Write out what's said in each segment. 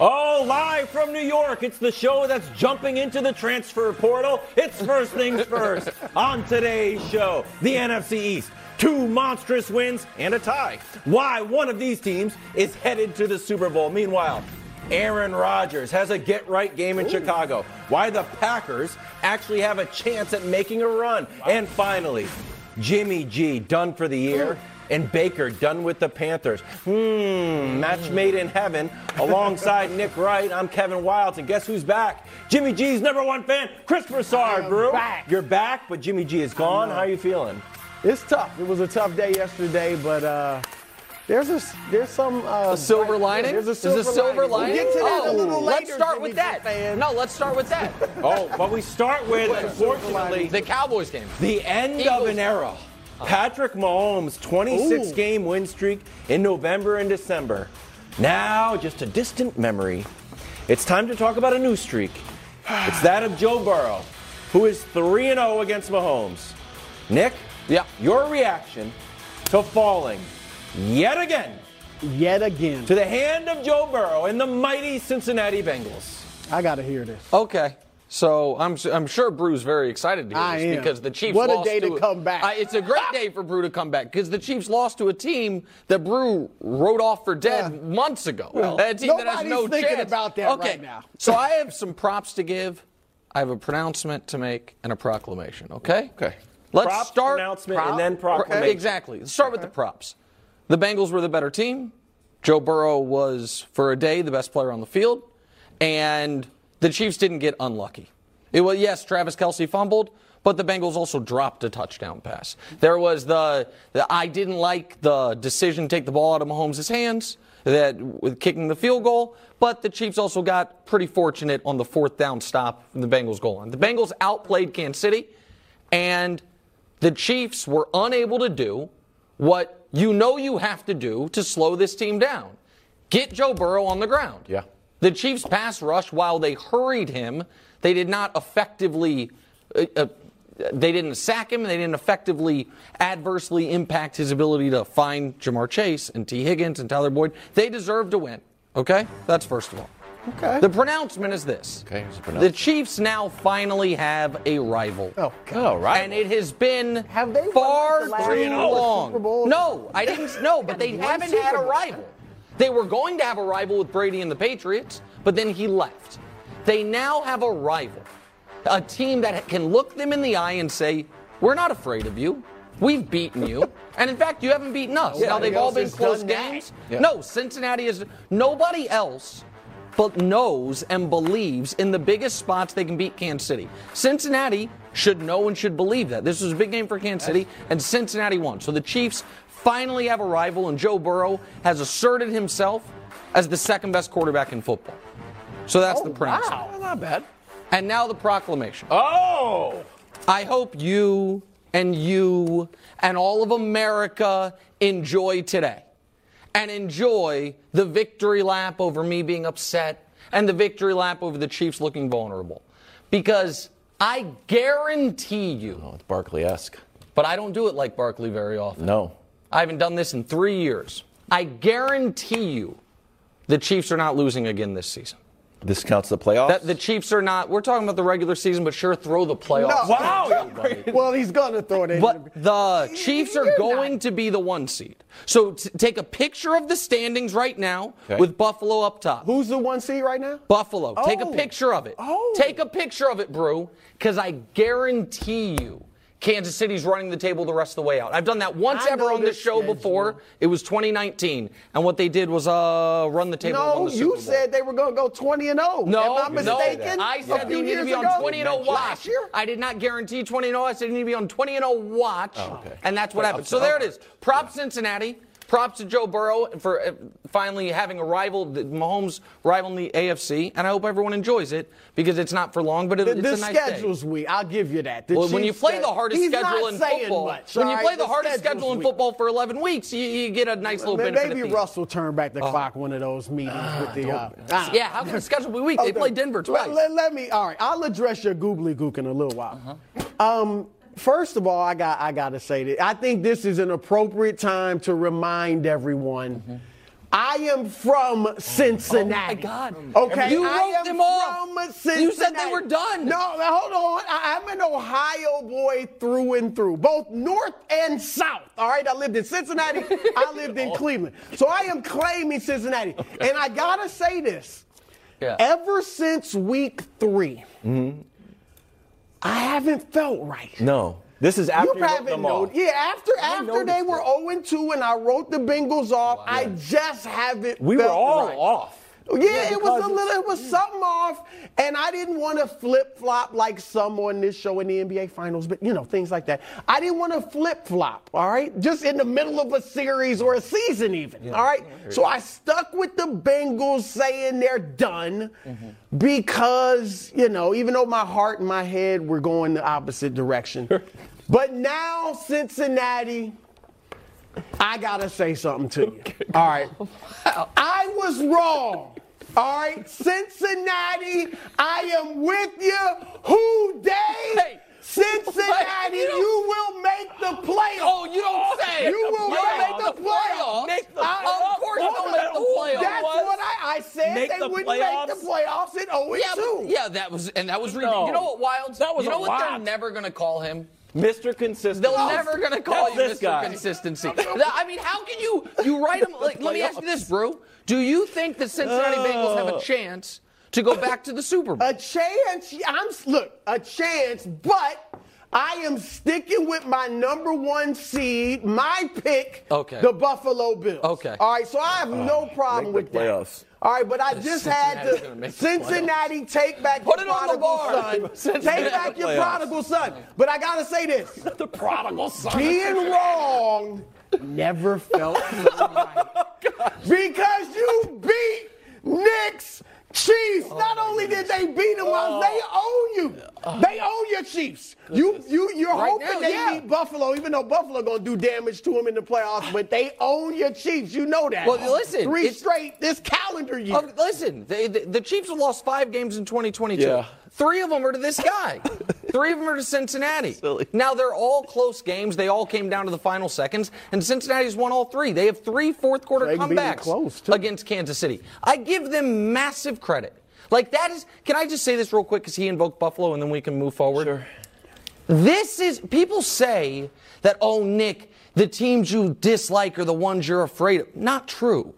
Oh, live from New York, it's the show that's jumping into the transfer portal. It's first things first. On today's show, the NFC East. Two monstrous wins and a tie. Why one of these teams is headed to the Super Bowl. Meanwhile, Aaron Rodgers has a get right game in Chicago. Why the Packers actually have a chance at making a run. And finally, Jimmy G done for the year and Baker done with the Panthers. Hmm, match made in heaven. Alongside Nick Wright, I'm Kevin Wildes, and guess who's back? Jimmy G's number one fan, Chris Broussard, Brew. back. You're back, but Jimmy G is gone. How are you feeling? It's tough. It was a tough day yesterday, but uh, there's a there's some uh, A silver bright- lining? There's a Is silver, a silver We'll lining? get to that oh, a little later. let's start Jimmy with that. fan. No, let's start with that. Oh, but we start with, unfortunately, the Cowboys game. the end of an era. Uh-huh. Patrick Mahomes' 26 game win streak in November and December. Now, just a distant memory. It's time to talk about a new streak. It's that of Joe Burrow, who is 3 0 against Mahomes. Nick, Yeah. your reaction to falling yet again Yet again, to the hand of Joe Burrow and the mighty Cincinnati Bengals. I got to hear this. Okay. So I'm I'm sure Brew's very excited to hear I this am. because the Chiefs What a lost day to a- come back. Uh, it's a great day for Brew to come back because the Chiefs lost to a team that Brew wrote off for dead Yeah. months ago. Well, a team that has nobody's no thinking chance. about that okay. right now. so I have some props to give. I have a pronouncement to make and a proclamation. Okay. Okay. Let's Props, start pronouncement, and then proclamation. Exactly. Let's start with the props. The Bengals were the better team. Joe Burrow was, for a day, the best player on the field, and the Chiefs didn't get unlucky. It was yes, Travis Kelce fumbled, but the Bengals also dropped a touchdown pass. There was the, the I didn't like the decision to take the ball out of Mahomes' hands that with kicking the field goal, but the Chiefs also got pretty fortunate on the fourth down stop from the Bengals goal line. The Bengals outplayed Kansas City, and the Chiefs were unable to do what you know you have to do to slow this team down. Get Joe Burrow on the ground. Yeah. The Chiefs pass rush, while they hurried him, they did not effectively. Uh, uh, they didn't sack him. They didn't effectively adversely impact his ability to find Ja'Marr Chase and Tee Higgins and Tyler Boyd. They deserve to win. Okay, that's first of all. Okay. The pronouncement is this. Okay, here's the The. Chiefs now finally have a rival. Oh, God. Oh, right. And it has been Have they far like, the last too long. No, I didn't. No, but they haven't had a rival. They were going to have a rival with Brady and the Patriots, but then he left. They now have a rival, a team that can look them in the eye and say, "We're not afraid of you. We've beaten you." And in fact, you haven't beaten us. now they've all been close games. Yeah. No, Cincinnati is nobody else but knows and believes in the biggest spots they can beat Kansas City. Cincinnati should know and should believe that. This was a big game for Kansas City, and Cincinnati won. So the Chiefs finally have a rival, and Joe Burrow has asserted himself as the second best quarterback in football. So that's the oh, pronouncement. wow. Not bad. And now the proclamation. Oh! I hope you and you and all of America enjoy today and enjoy the victory lap over me being upset and the victory lap over the Chiefs looking vulnerable. Because I guarantee you, Oh, it's Barkley esque. but I don't do it like Barkley very often. No. I haven't done this in three years. I guarantee you the Chiefs are not losing again this season. This counts the playoffs? That the Chiefs are not, we're talking about the regular season, but sure, throw the playoffs. No. wow! well, he's gonna throw it in. But the Chiefs are You're going not- to be the one seed. So t- take a picture of the standings right now Okay. with Buffalo up top. Who's the one seed right now? Buffalo. Take a Oh. picture of it. Oh. Take a picture of it, Brew, because I guarantee you Kansas City's running the table the rest of the way out. I've done that once I ever on this show schedule. before. It was 2019. And what they did was uh, run the table No, the you said they were gonna go 20 and 0. No, Am I no. mistaken? I said few they need to be on ago? 20 and 0 watch. I did not guarantee 20 and 0. I said they need to be on 20 and 0 watch. Oh, okay. And that's what happened. So there it is. Props Cincinnati. Props to Joe Burrow for uh, finally having a rival, Mahomes rival in the AFC. And I hope everyone enjoys it because it's not for long, but it, The, it's the a nice schedule's day. weak. I'll give you that. The Well, when you play the hardest schedule in football, much, when you all play right? the hardest schedule in football for 11 weeks, you, you get a nice little benefit. Maybe the. Russell turn back the clock one of those meetings with the. Uh, ah. Yeah, how can the schedule be weak? They Okay. play Denver twice. Let, let- let me. All right, I'll address your googly gook in a little while. Uh-huh. Um, first of all, I got I got to say that I think this is an appropriate time to remind everyone. Mm-hmm. I am from Cincinnati. Oh my God. Okay, You I wrote am them off. from Cincinnati. You said they were done. No, hold on. I, I'm an Ohio boy through and through, both north and south. All right, I lived in Cincinnati. I lived in Cleveland, so I am claiming Cincinnati. And I gotta say this: Yeah. ever since week 3 Mm-hmm. I haven't felt right. No. This is after You you haven't them known. Yeah, after after they were it. 0 2 and I wrote the Bengals off, I just haven't We were felt all right. off. Yeah, it was a little, it was something off, and I didn't want to flip flop like some on this show in the NBA Finals, but you know things like that. I didn't want to flip flop, all right, just in the middle of a series or a season even, all right. So I stuck with the Bengals saying they're done Mm-hmm. because you know even though my heart and my head were going the opposite direction, but now Cincinnati. I gotta say something to you. All right. I was wrong. All right. Cincinnati, I am with you. Who Dey? Hey. Cincinnati, You you will make the playoffs. Oh, you don't say. You will Yeah, make the playoffs. Make the I- playoffs. Of course Hold they'll make the playoffs. That's what I, I said. Make they the wouldn't make the playoffs? playoffs in 0 Yeah, 2. yeah, that was and that was really. No. You know what, Wildes? That was you know a what they're never gonna call him. Mr. Consistency. They're never gonna call you this Mr. guy. Consistency. I mean, how can you you write him? Like, let me ask you this, Brew. Do you think the Cincinnati Bengals have a oh. chance to go back to the Super Bowl? A chance. I'm look a chance, but I am sticking with my number one seed, my pick, Okay. the Buffalo Bills. Okay. All right, so I have oh, no problem make the with playoffs. That. All right, but I just had Cincinnati's gonna to make the Cincinnati take back Put your it on the prodigal bar. son. Cincinnati Take back your prodigal son. But I gotta say this: the prodigal son. being wrong never felt so right. Oh, because you beat Nick's Chiefs. Oh, Not only did they beat them, well, they oh. own you. Uh. They own your Chiefs. You you you're Right hoping now, they yeah. beat Buffalo, even though Buffalo gonna do damage to them in the playoffs, but they own your Chiefs. You know that. Well, listen, three straight this calendar year. Oh, listen, they, the, the Chiefs have lost five games in 2022. Yeah. Three of them are to this guy. Three of them are to Cincinnati. Silly. Now they're all close games. They all came down to the final seconds, and Cincinnati's won all three. They have three fourth quarter Craig beat comebacks close, against Kansas City. I give them massive credit. Like that is. Can I just say this real quick? Because he invoked Buffalo, and then we can move forward. Sure. This is people say that oh Nick, the teams you dislike are the ones you're afraid of. Not true.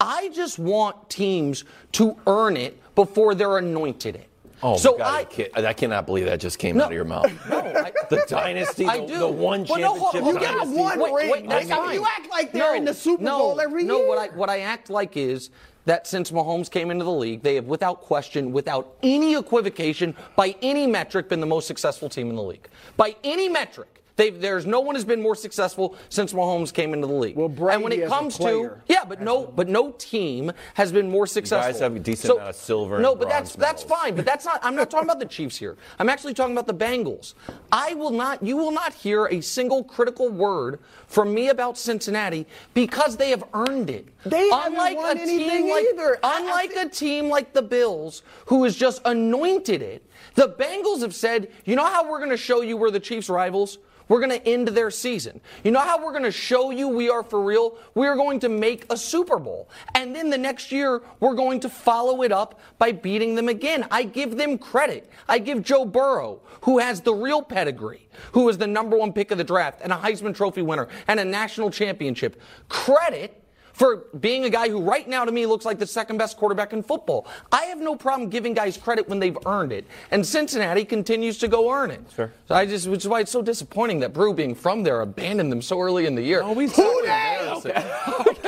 I just want teams to earn it before they're anointed it. Oh, so God, I, I cannot believe that just came No. out of your mouth. no, I, The dynasty, I the, do. the one Well, no, championship on. you got dynasty. one Wait, ring. wait, that's you act like they're in the Super no, Bowl every no, year. what I what I act like is that since Mahomes came into the league, they have without question, without any equivocation, by any metric, been the most successful team in the league. By any metric. They've, there's no one has been more successful since Mahomes came into the league. Well, and when it as a comes to yeah, but no, but no team has been more successful. Guys have a decent amount of silver No, and but that's bronze that's fine. But that's not. I'm not talking about the Chiefs here. I'm actually talking about the Bengals. I will not. You will not hear a single critical word from me about Cincinnati because they have earned it. They haven't unlike won a anything like, either. I- I Unlike a team like the Bills, who has just anointed it. The Bengals have said, you know how we're going to show you we're the Chiefs' rivals. We're going to end their season. You know how we're going to show you we are for real? We are going to make a Super Bowl. And then the next year, we're going to follow it up by beating them again. I give them credit. I give Joe Burrow, who has the real pedigree, who is the number one pick of the draft and a Heisman Trophy winner and a national championship, credit for being a guy who right now to me looks like the second best quarterback in football. I have no problem giving guys credit when they've earned it. And Cincinnati continues to go earn it. Sure. So I just which is why it's so disappointing that Brew being from there abandoned them so early in the year. Who they?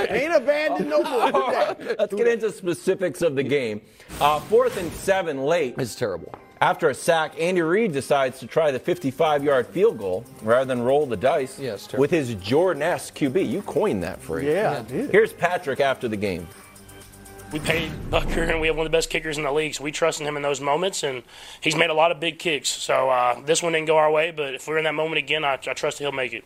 Ain't abandoned no more. Who? Let's get into specifics of the game. Uh, fourth and seven late. It's terrible. After a sack, Andy Reid decides to try the 55 yard field goal rather than roll the dice Yeah, it's with his Jordan esque QB. You coined that phrase. Yeah, I did. Here's Patrick after the game. we paid Butker, and we have one of the best kickers in the league, so we trust in him in those moments. And he's made a lot of big kicks. So uh, this one didn't go our way, but if we're in that moment again, I, I trust he'll make it.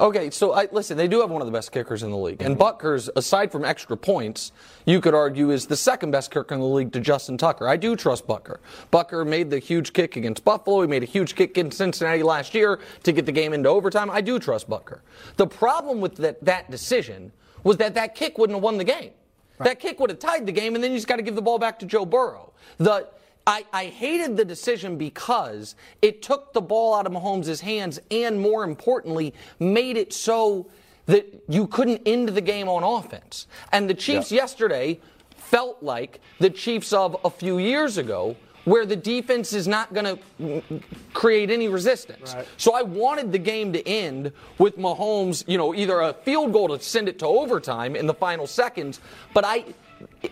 Okay, so I, listen, they do have one of the best kickers in the league. And Butker's, aside from extra points, you could argue is the second best kicker in the league to Justin Tucker. I do trust Butker. Butker made the huge kick against Buffalo. He made a huge kick against Cincinnati last year to get the game into overtime. I do trust Butker. The problem with that, that decision was that that kick wouldn't have won the game. That kick would have tied the game, and then you just got to give the ball back to Joe Burrow. The I, I hated the decision because it took the ball out of Mahomes' hands and, more importantly, made it so that you couldn't end the game on offense. And the Chiefs yesterday felt like the Chiefs of a few years ago where the defense is not going to create any resistance. Right. So I wanted the game to end with Mahomes, you know, either a field goal to send it to overtime in the final seconds, but I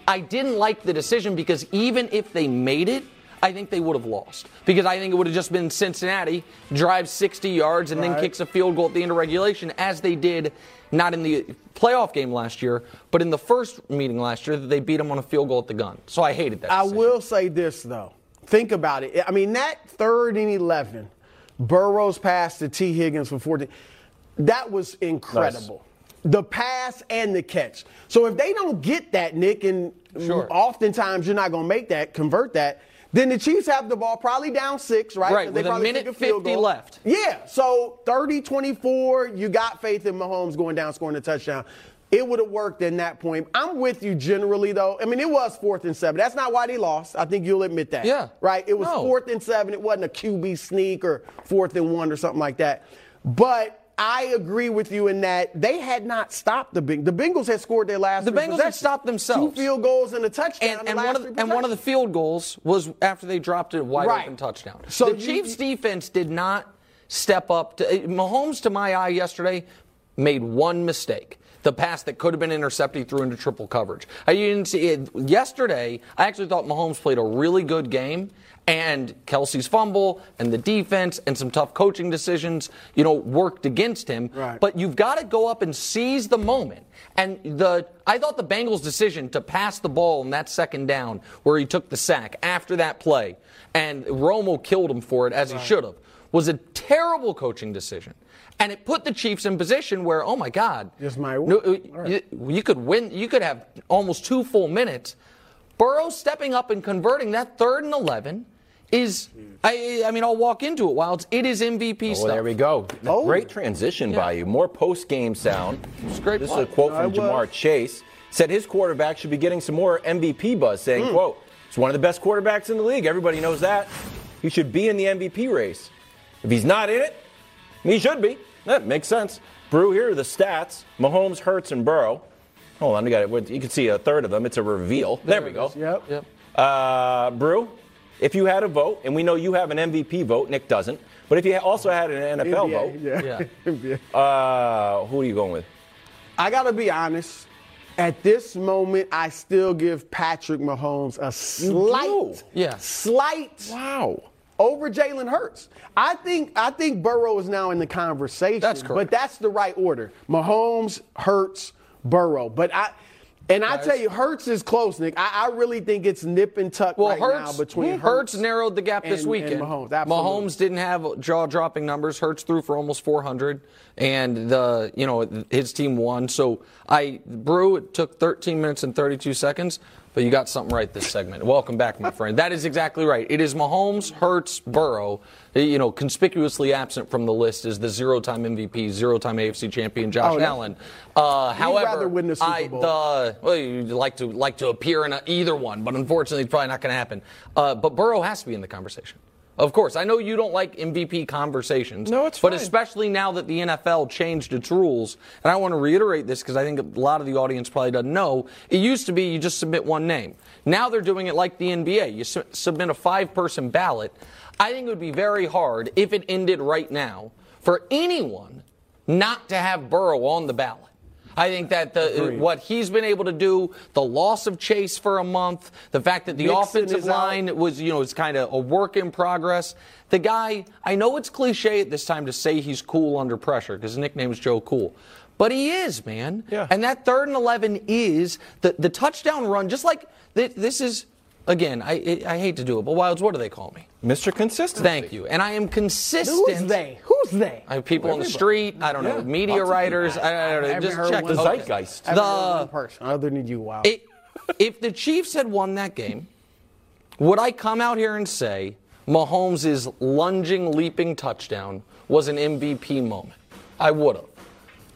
I didn't like the decision because even if they made it, I think they would have lost. Because I think it would have just been Cincinnati drives 60 yards and then kicks a field goal at the end of regulation as they did not in the playoff game last year, but in the first meeting last year that they beat them on a field goal at the gun. So I hated that. I decision. will say this though. Think about it. I mean, that third and eleven, Burrow's pass to Tee Higgins for 14, that was incredible. The pass and the catch. So if they don't get that, Nick, and Sure. oftentimes you're not going to make that, convert that, then the Chiefs have the ball probably down six, right? Right, with a probably minute field 50 goal. left. Yeah, so 30 24, you got faith in Mahomes going down, scoring a touchdown. It would have worked in that point. I'm with you generally, though. I mean, it was fourth and seven. That's not why they lost. I think you'll admit that. Yeah. Right? It was No. fourth and seven. It wasn't a QB sneak or fourth and one or something like that. But I agree with you in that they had not stopped the Bengals. The Bengals had scored their last The Bengals had stopped themselves. Two field goals and a touchdown. and, and one of the, and one of the field goals was after they dropped a wide Right. open touchdown. So the you- Chiefs defense did not step up. To, Mahomes, to my eye yesterday, made one mistake. The pass that could have been intercepted threw into triple coverage. I didn't see it yesterday. I actually thought Mahomes played a really good game. And Kelce's fumble and the defense and some tough coaching decisions, you know, worked against him. Right. But you've got to go up and seize the moment. And the I thought the Bengals' decision to pass the ball in that second down, where he took the sack after that play, and Romo killed him for it as he should have, was a terrible coaching decision. And it put the Chiefs in position where, oh my God, This might no, work. uh, All right. you, you could win. You could have almost two full minutes. Burrow stepping up and converting that third and eleven is. I, I mean, I'll walk into it, Wildes. It is MVP Well, stuff. there we go. Oh. Great transition by you. More post game sound. It's great This play. is a quote No, from. Ja'Marr Chase. Said his quarterback should be getting some more MVP buzz, saying, Hmm. quote, it's one of the best quarterbacks in the league. Everybody knows that. He should be in the MVP race. If he's not in it, he should be. That makes sense. Brew, here are the stats. Mahomes, Hurts, and Burrow. Hold on, you got it. You can see a third of them. It's a reveal. There, we go. Yep. Yep. Uh, Brew, if you had a vote, and we know you have an MVP vote, Nick doesn't, but if you also had an NFL NBA, vote, yeah. Yeah. Uh, who are you going with? I got to be honest. At this moment, I still give Patrick Mahomes a slight, Yeah. slight Wow. Over Jalen Hurts. I think I think Burrow is now in the conversation. That's correct. But that's the right order. Mahomes, Hurts, Burrow. But I and I tell you, Hurts is close, Nick. I, I really think it's nip and tuck Well, right Hurts, now between Hurts Hurts, narrowed the gap this and- weekend. And Mahomes, absolutely. Mahomes didn't have jaw-dropping numbers. Hurts threw for almost 400, and the you know his team won. So I Brew it took 13 minutes and 32 seconds, but you got something right this segment. Welcome back, my friend. That is exactly right. It is Mahomes, Hurts, Burrow. You know, conspicuously absent from the list is the zero-time MVP, zero-time AFC champion Josh Oh, no. Allen. Uh, however, rather win the I, the well, you'd like to like to appear in a, either one, but unfortunately, it's probably not going to happen. Uh, but Burrow has to be in the conversation. Of course, I know you don't like MVP conversations. No, it's but fine. especially now that the NFL changed its rules, and I want to reiterate this because I think a lot of the audience probably doesn't know. It used to be you just submit one name. Now they're doing it like the NBA. You su- submit a five-person ballot. I think it would be very hard if it ended right now for anyone not to have Burrow on the ballot. I think that the, what he's been able to do, the loss of Chase for a month, the fact that the Mixon offensive is out. line was, you know, it's kind of a work in progress. The guy, I know it's cliche at this time to say he's cool under pressure because his nickname is Joe Cool. But he is, man. Yeah. And that third and 11 is the, the touchdown run, just like th- this is, again, I, I hate to do it, but Wildes, what do they call me? Mr. Consistency. Thank you. And I am consistent. Who's they? Who's they? I have people on the street. I don't know, media lots writers. I, I don't know. haven't Just heard check one. The zeitgeist. I haven't heard The- one person other than you. Wow. It, if the Chiefs had won that game, would I come out here and say Mahomes' lunging, leaping touchdown was an MVP moment? I would have.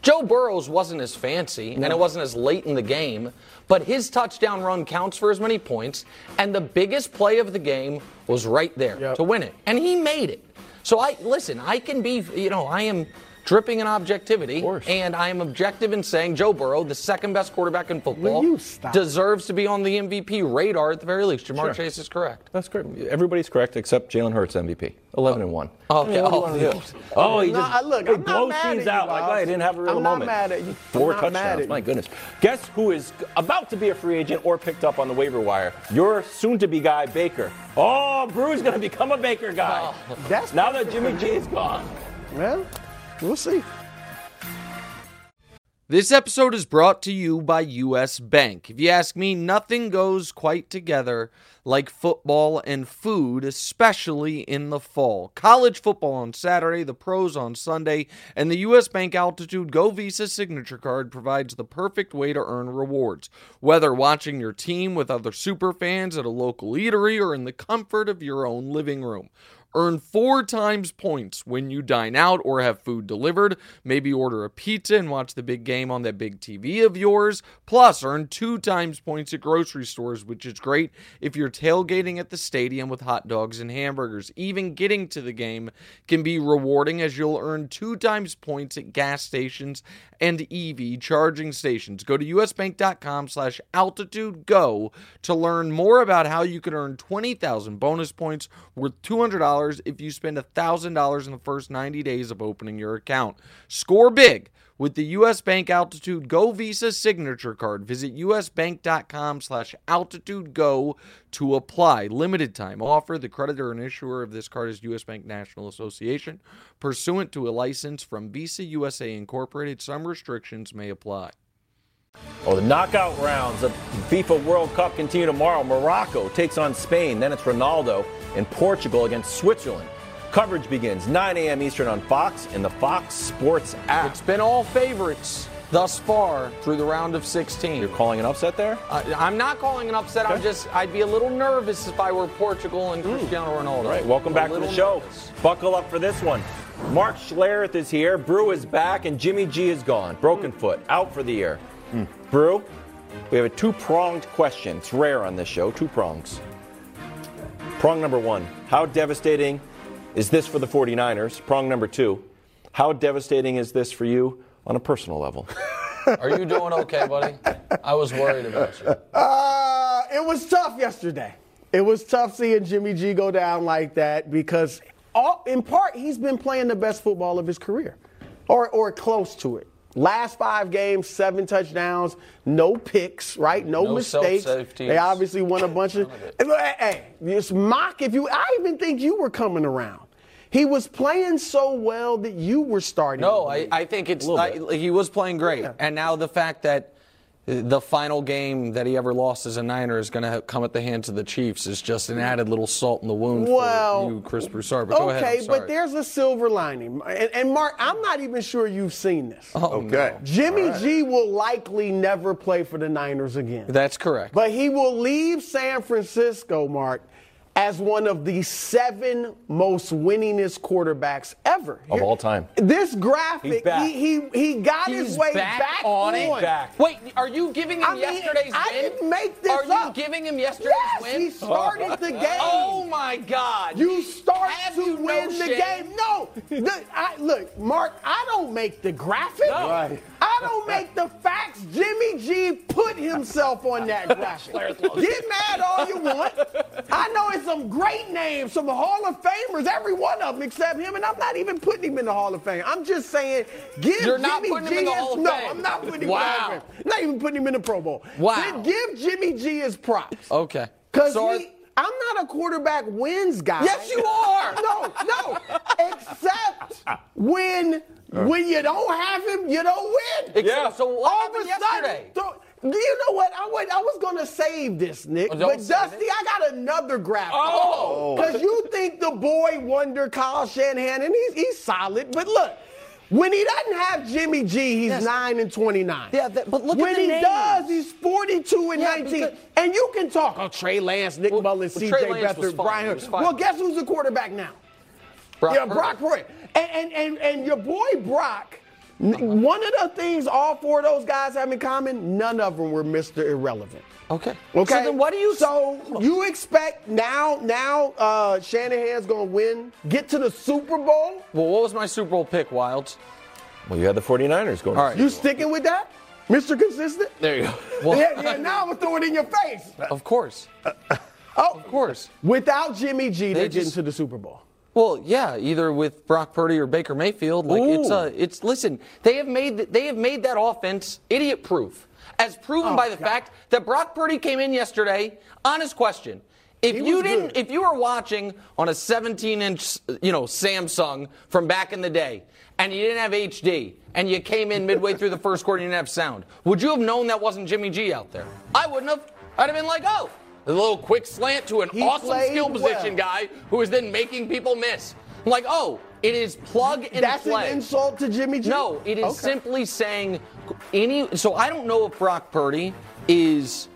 Joe Burrow's wasn't as fancy and it wasn't as late in the game, but his touchdown run counts for as many points. And the biggest play of the game was right there Yep. to win it. And he made it. So I listen, I can be, you know, I am dripping in objectivity. course. And I am objective in saying Joe Burrow, the second best quarterback in football, Will you stop? deserves to be on the MVP radar at the very least. Ja'Marr Sure. Chase is correct. That's correct. Everybody's correct except Jalen Hurts MVP. 11 and 1. Okay. Oh, Oh, he No, just I- look, he blows mad things at out like, Bob. oh, I didn't have a real I'm not moment. mad at you. Four I'm not mad touchdowns. at My goodness. Guess who is about to be a free agent or picked up on the waiver wire? Your soon-to-be guy, Baker. Oh, Brew's going to become a Baker guy. Oh. That's now that Jimmy G is gone. Well, we'll see. This episode is brought to you by US Bank. If you ask me, nothing goes quite together like football and food, especially in the fall. College football on Saturday, the pros on Sunday, and the US Bank Altitude Go Visa signature card provides the perfect way to earn rewards. Whether watching your team with other super fans at a local eatery or in the comfort of your own living room. Earn four times points when you dine out or have food delivered. Maybe order a pizza and watch the big game on that big TV of yours. Plus, earn two times points at grocery stores, which is great if you're tailgating at the stadium with hot dogs and hamburgers. Even getting to the game can be rewarding as you'll earn two times points at gas stations and EV charging stations. Go to usbank.com slash altitude go to learn more about how you can earn 20,000 bonus points worth $200 if you spend $1,000 in the first 90 days of opening your account. Score big with the U.S. Bank Altitude Go Visa signature card. Visit usbank.com slash altitude go to apply. Limited time offer. The creditor and issuer of this card is U.S. Bank National Association. Pursuant to a license from Visa USA Incorporated, some restrictions may apply. Oh, the knockout rounds of FIFA World Cup continue tomorrow. Morocco takes on Spain. Then it's Ronaldo in Portugal against Switzerland. Coverage begins 9 a.m. Eastern on Fox and the Fox Sports app. It's been all favorites thus far through the round of 16. You're calling an upset there? Uh, I'm not calling an upset. I'm just, I'd be a little nervous if I were Portugal and Cristiano Ronaldo. All right, welcome back to the show. nervous. Buckle up for this one. Mark Schlereth is here. Brew is back, and Jimmy G is gone. Broken foot, out for the year. Brew, we have a two pronged question. It's rare on this show, two prongs. Prong number one How devastating is this for the 49ers? Prong number two How devastating is this for you on a personal level? Are you doing okay, buddy? I was worried about you. Uh, it was tough yesterday. It was tough seeing Jimmy G go down like that because, all, in part, he's been playing the best football of his career, or or close to it. Last five games, seven touchdowns, no picks, right? No, No mistakes. They obviously won a bunch of. Hey, hey, this mock. If you, I even think you were coming around. He was playing so well that you were starting. No, I. I think it's little I, he was playing great, and now the fact that the final game that he ever lost as a Niner is going to come at the hands of the Chiefs is just an added little salt in the wound Well, for you, Chris Broussard. But go okay, ahead. I'm but there's a silver lining. And, and Mark, I'm not even sure you've seen this. Oh, Okay. Jimmy G will likely never play for the Niners again. That's correct. But he will leave San Francisco, Mark, as one of the seven most winningest quarterbacks ever. Of all time. This graphic, he, he he got He's his way back back, on it? Back. Wait, are you giving him I mean, yesterday's I win? didn't make this Are up. you giving him yesterday's Yes, win? he started the oh game. Oh my God! You start Have to you no win the shame? game. No, the, I, look, Mark. I don't make the graphic. No. Right. I don't make the facts. Jimmy G put himself on that graphic. Get mad all you want. I know it's some great names, some Hall of Famers, every one of them except him, and I'm not even putting him in the Hall of Fame. I'm just saying, give You're Jimmy G him his, Hall of no. I'm not putting him in the Hall of Fame. Not even putting him in the Pro Bowl. Wow. Give Jimmy G his props. Okay. Because So he, I'm not a quarterback wins guy. Yes, you are. No, no. Except when uh. when you don't have him, you don't win. Except- Yeah. So what All happened of a sudden, yesterday? so- you know what? I went, I was gonna save this, Nick, Oh, but Dusty, it. I got another graphic. Oh. because you think the boy wonder Kyle Shanahan, and he's he's solid, but look. When he doesn't have Jimmy G, he's Yes. 9 and 29. Yeah, that- but look at when the he names. does, he's 42 and Yeah, 19. because- and you can talk, oh, Trey Lance, Nick Well, Mullens, well, CJ Beathard. Brian. Well, guess who's the quarterback now? Brock yeah, Brock Purdy. And, and, and, and your boy Brock One of the things all four of those guys have in common, none of them were Mr. Irrelevant. Okay. Okay. So then what do you? So you expect now? Now uh, Shanahan's gonna win, get to the Super Bowl. well, what was my Super Bowl pick, Wildes? Well, you had the 49ers going. All right. You sticking with that, Mr. Consistent? There you go. Well, Yeah, yeah. Now I'm gonna throw it in your face. of course. Oh, Of course. without Jimmy G, they're getting just- to the Super Bowl. Well, yeah, either with Brock Purdy or Baker Mayfield. Like it's Ooh. uh it's listen, they have made they have made that offense idiot proof. As proven Oh, by the God. fact that Brock Purdy came in yesterday. Honest question. If He you didn't good. if you were watching on a 17-inch, you know, Samsung from back in the day and you didn't have HD and you came in midway through the first quarter and you didn't have sound, would you have known that wasn't Jimmy G out there? I wouldn't have. I'd have been like, "Oh, a little quick slant to an He awesome skill position well. guy who is then making people miss." I'm like, "Oh, it is plug and That's play." an insult to Jimmy G. No, it is Okay. simply saying any. So I don't know if Brock Purdy is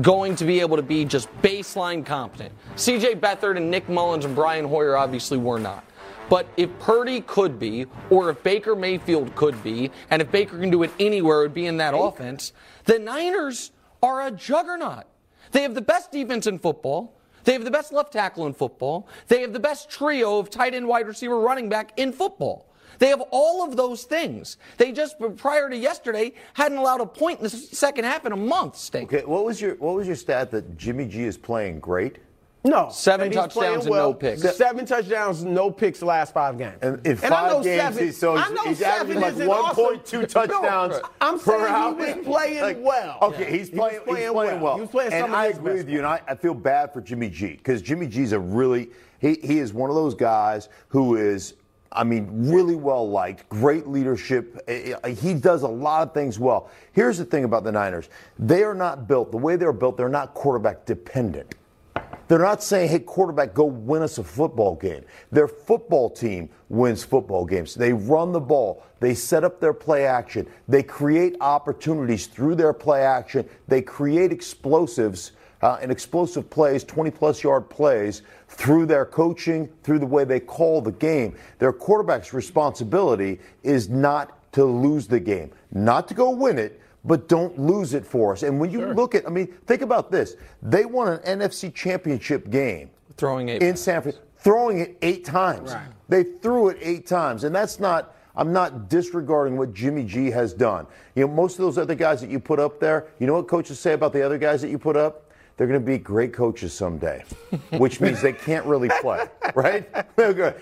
going to be able to be just baseline competent. CJ Beathard and Nick Mullens and Brian Hoyer obviously were not. But if Purdy could be, or if Baker Mayfield could be, and if Baker can do it anywhere, it would be in that offense, the Niners are a juggernaut. They have the best defense in football. They have the best left tackle in football. They have the best trio of tight end, wide receiver, running back in football. They have all of those things. They just prior to yesterday hadn't allowed a point in the second half in a month. Stink. Okay, what was your what was your stat that Jimmy G is playing great? No. Seven he's touchdowns playing and no picks. Seven touchdowns, no picks the last five games. And in I five know games, seven- he's, so I he's, know he's seven averaging like 1.2 awesome. touchdowns No, I'm per saying he was playing well. Okay, he's He was playing, playing he's playing well. well. He was playing and some I his agree best with you, and I, I feel bad for Jimmy G because Jimmy G's a really he he is one of those guys who is. I mean, really well liked, great leadership. He does a lot of things well. Here's the thing about the Niners they are not built, the way they're built, they're not quarterback dependent. They're not saying, hey, quarterback, go win us a football game. Their football team wins football games. They run the ball. They set up their play action. They create opportunities through their play action. They create explosives uh, and explosive plays, 20 plus yard plays, through their coaching, through the way they call the game. Their quarterback's responsibility is not to lose the game, not to go win it, but don't lose it for us. And when you look at, I mean, think about this. They won an NFC championship game Throwing it. in San Francisco, throwing it eight times. Right. They threw it eight times. And that's not, I'm not disregarding what Jimmy G has done. You know, most of those other guys that you put up there, you know what coaches say about the other guys that you put up? They're going to be great coaches someday, which means they can't really play, right?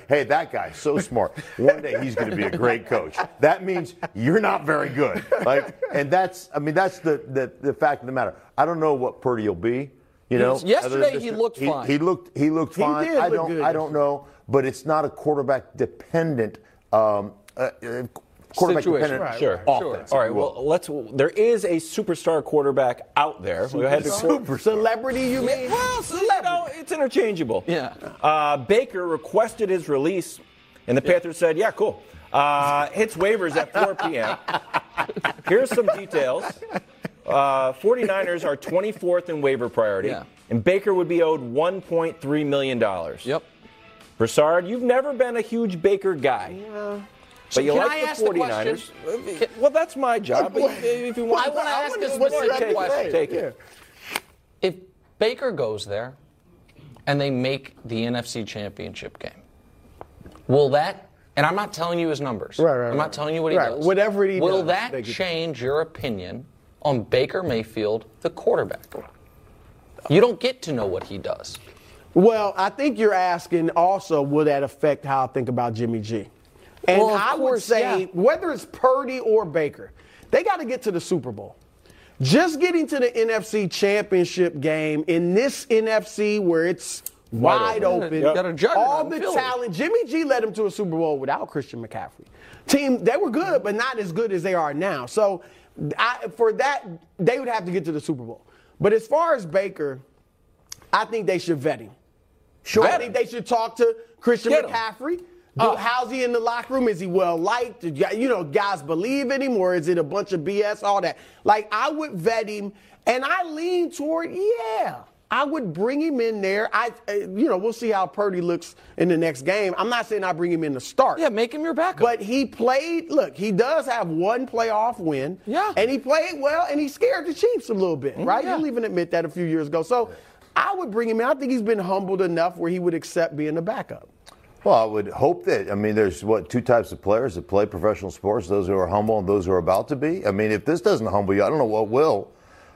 Hey, that guy's so smart. One day he's going to be a great coach. That means you're not very good. Like, and that's, I mean, that's the, the, the fact of the matter. I don't know what Purdy will be. You know, Yesterday he looked fine. He looked, he looked He fine. did I don't, good I don't know, but it's not a quarterback dependent, um, uh, uh, quarterback Situation. dependent Right, Sure. offense. All if right. you will. Well, let's. There is a superstar quarterback out there. Go ahead. Super celebrity, you mean? Well, so, you know, it's interchangeable. Yeah. Uh, Baker requested his release, and the Panthers said, "Yeah, cool." Uh, hits waivers at 4 p.m. Here's some details. Uh, 49ers are 24th in waiver priority, Yeah. and Baker would be owed 1.3 million dollars. Yep. Broussard, you've never been a huge Baker guy. But you Can like I the ask the 49ers. question? well, that's my job. But if if you want, I wanna ask a what's your specific take? question. Take it. If Baker goes there and they make the NFC Championship game, will that? And I'm not telling you his numbers. Right, right, I'm not right. telling you what he Right, does. whatever he does. will does, that they change your opinion on Baker Mayfield, the quarterback? You don't get to know what he does. Well, I think you're asking also, will that affect how I think about Jimmy G? And Well, I would say, yeah. whether it's Purdy or Baker, they got to get to the Super Bowl. Just getting to the NFC championship game in this NFC where it's wide, open. open, a all the Philly. talent. Jimmy G led them to a Super Bowl without Christian McCaffrey. Team, they were good, but not as good as they are now. So I, for that, they would have to get to the Super Bowl. But as far as Baker, I think they should vet him. Sure. I think they should talk to Christian Get him. Do, how's he in the locker room? Is he well liked? You you know, guys believe in him, or is it a bunch of BS? All that. Like I would vet him, and I lean toward yeah. I would bring him in there. I, uh, you know, we'll see how Purdy looks in the next game. I'm not saying I bring him in to start. Yeah, make him your backup. But he played. Look, he does have one playoff win. Yeah. And he played well, and he scared the Chiefs a little bit, right? yeah. He'll even admit that a few years ago. So, I would bring him in. I think he's been humbled enough where he would accept being a backup. Well, I would hope that. I mean, there's what two types of players that play professional sports: those who are humble and those who are about to be. I mean, if this doesn't humble you, I don't know what will.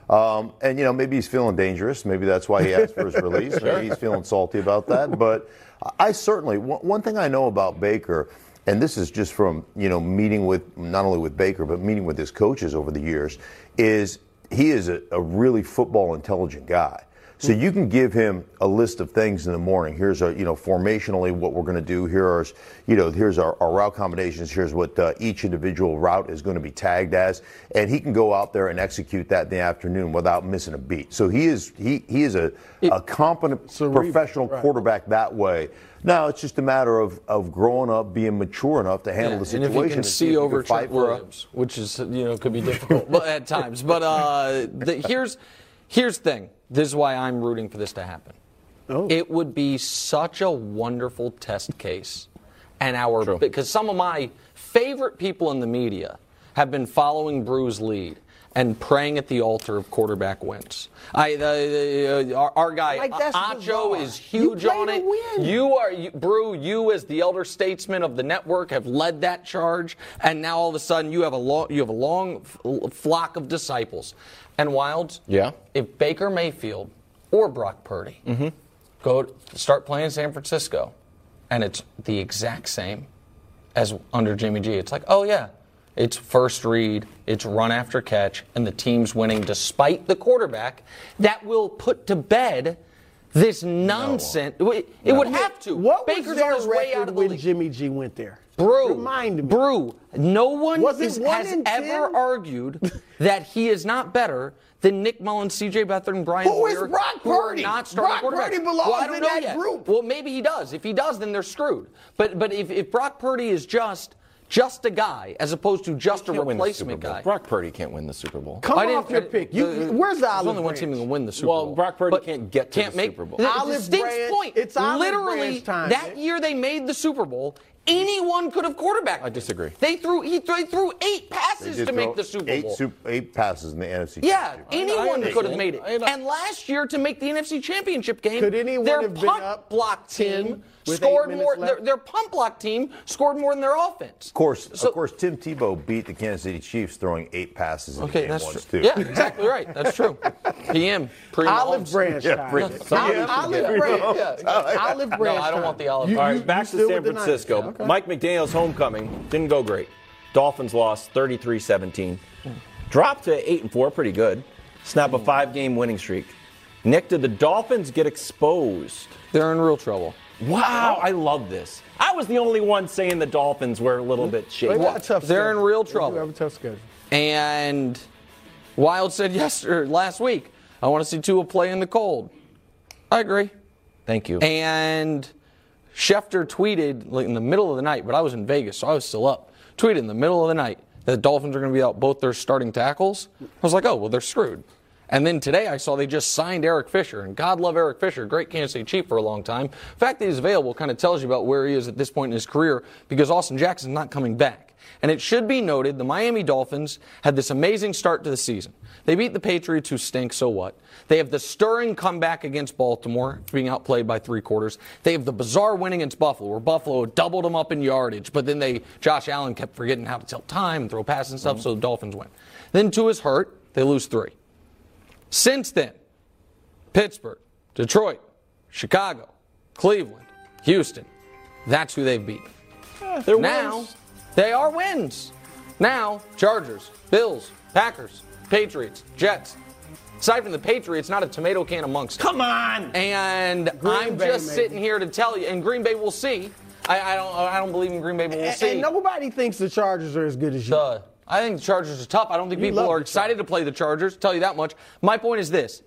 Um, and you know, maybe he's feeling dangerous. Maybe that's why he asked for his release. Maybe he's feeling salty about that. But I certainly one, one thing I know about Baker, and this is just from you know meeting with not only with Baker but meeting with his coaches over the years, is he is a, a really football intelligent guy. So you can give him a list of things in the morning. Here's our, you know, formationally what we're going to do. Here's, you know, here's our, our route combinations. Here's what uh, each individual route is going to be tagged as, and he can go out there and execute that in the afternoon without missing a beat. So he is he he is a, a competent Cerebral, professional right. quarterback that way. Now it's just a matter of, of growing up, being mature enough to handle Yeah, the and situation. if you can and see over can Trent Williams, which is you know could be difficult, but at times. But uh, the, here's here's the thing. This is why I'm rooting for this to happen. Oh. It would be such a wonderful test case, and our because some of my favorite people in the media have been following Brew's lead and praying at the altar of quarterback wins. I, the, the, uh, our, our guy Like, Acho is huge on it. You are you, Brew. You as the elder statesman of the network have led that charge, and now all of a sudden you have a long you have a long flock of disciples. And Wildes, Yeah. If Baker Mayfield or Brock Purdy mm-hmm. go to start playing in San Francisco, and it's the exact same as under Jimmy G, it's like, oh yeah, it's first read, it's run after catch, and the team's winning despite the quarterback. That will put to bed this nonsense. It, it would have to. What Baker's was their on his way out record of the when league. Jimmy G went there? Brew, Remind me. Brew. No one Was it is, one has ever argued that he is not better than Nick Mullens, C.J. Beathard, and Brian Who is Hoyer, Brock Purdy? not starting Brock quarterbacks. Purdy belongs well, I don't in know that yet. group. Well, maybe he does. If he does, then they're screwed. But but if, if Brock Purdy is just just a guy as opposed to just a Can't win the replacement Super guy. Brock Purdy can't win the Super Bowl. Come I didn't- off your I- pick. You, the- where's the There's olive only one team that can win the Super Well, Bowl. Brock Purdy But can't get to can't the make, Super Bowl. The, Olive the Stinks branch- point. it's olive Literally, time, that Nick. year they made the Super Bowl. Anyone could have quarterbacked. I disagree. They threw he they threw eight passes did to make the Super eight Bowl. Sup- eight passes in the NFC. Yeah, anyone I could have made it. understand. I know. And last year, to make the NFC Championship game, Could anyone their have been punt up block team scored more. Their, their punt block team scored more than their offense. Of course, So- of course, Tim Tebow beat the Kansas City Chiefs throwing eight passes in Okay, the game that's once true. too. Yeah, exactly right. That's true. PM pre Olive branch Yeah, time. bring- Olive, Yeah, olive yeah. branch. Olive branch. No, I don't want the olive You- All branch. you- back you to San with the Francisco. Okay. Mike McDaniel's homecoming didn't go great. Dolphins lost 33-17. Dropped to 8 and 4, pretty good. Snap a 5-game winning streak. Nick, did the Dolphins get exposed? They're in real trouble. Wow, I love this. I was the only one saying the Dolphins were a little bit They shaky. got a tough They're in schedule. real They do have a tough schedule. And Wild said yesterday, last week, I want to see Tua play in the cold. I agree. Thank you. And Schefter tweeted in the middle of the night, but I was in Vegas, so I was still up. Tweeted in the middle of the night that the Dolphins are going to be out both their starting tackles. I was like, oh, well, they're screwed. And then today I saw they just signed Eric Fisher, and God love Eric Fisher, great Kansas City Chief for a long time. The fact that he's available kind of tells you about where he is at this point in his career because Austin Jackson's not coming back. And it should be noted the Miami Dolphins had this amazing start to the season. They beat the Patriots, who stink, so what? They have the stirring comeback against Baltimore, being outplayed by three quarters. They have the bizarre win against Buffalo, where Buffalo doubled them up in yardage, but then they Josh Allen kept forgetting how to tell time and throw passes and stuff, mm-hmm. so the Dolphins win. Then Tua is hurt, they lose three. Since then, Pittsburgh, Detroit, Chicago, Cleveland, Houston. That's who they've beaten. Ah, they're Now, wins. they are wins. Now, Chargers, Bills, Packers, Patriots, Jets. Aside from the Patriots, not a tomato can amongst them. Come on. And Green I'm Bay, just maybe. sitting here to tell you, and Green Bay will see. I, I don't I don't believe in Green Bay, but we'll And, see. and nobody thinks the Chargers are as good as you. Uh, I think the Chargers are tough. I don't think You people are excited to play the Chargers. Tell you that much. My point is this: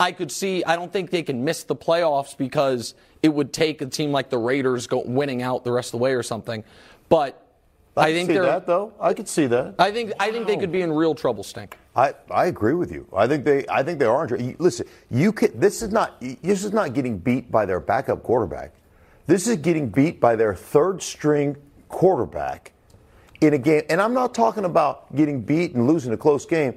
I could see. I don't think they can miss the playoffs because it would take a team like the Raiders go winning out the rest of the way or something. But I, I think see that though. I could see that. I think I think they could be in real trouble, Stink. I, I agree with you. I think they I think they are. in tr- you- Listen, you can. This is not this is not getting beat by their backup quarterback. This is getting beat by their third string quarterback in a game. And I'm not talking about getting beat and losing a close game.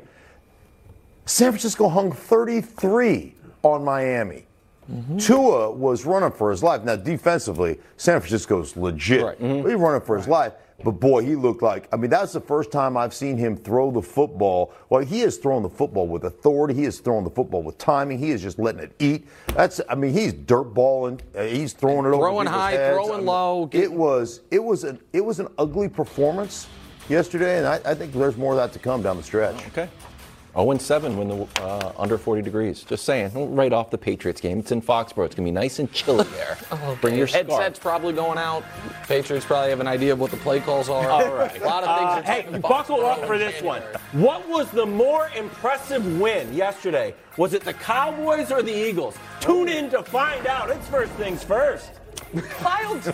San Francisco hung 33 on Miami. Mm-hmm. Tua was running for his life. Now, defensively, San Francisco's legit. Right. Mm-hmm. He's running for his life. But boy, he looked like, I mean, that's the first time I've seen him throw the football. Well, he is throwing the football with authority. He is throwing the football with timing. He is just letting it eat. That's, I mean, he's dirt balling. Uh, He's throwing it over Throwing people's high, heads. throwing I mean, low, It was, it was an, it was an ugly performance yesterday, and I, I think there's more of that to come down the stretch. Okay. 0 7 when the uh, under 40 degrees. Just saying. Don't off the Patriots game. It's in Foxborough. It's gonna be nice and chilly there. Bring your scarf. Headset's probably going out. Patriots probably have an idea of what the play calls are. All right. A lot of things. Uh, are hey, talking buckle up for in this one. What was the more impressive win yesterday? Was it the Cowboys or the Eagles? Tune in to find out. It's first things first. Wild.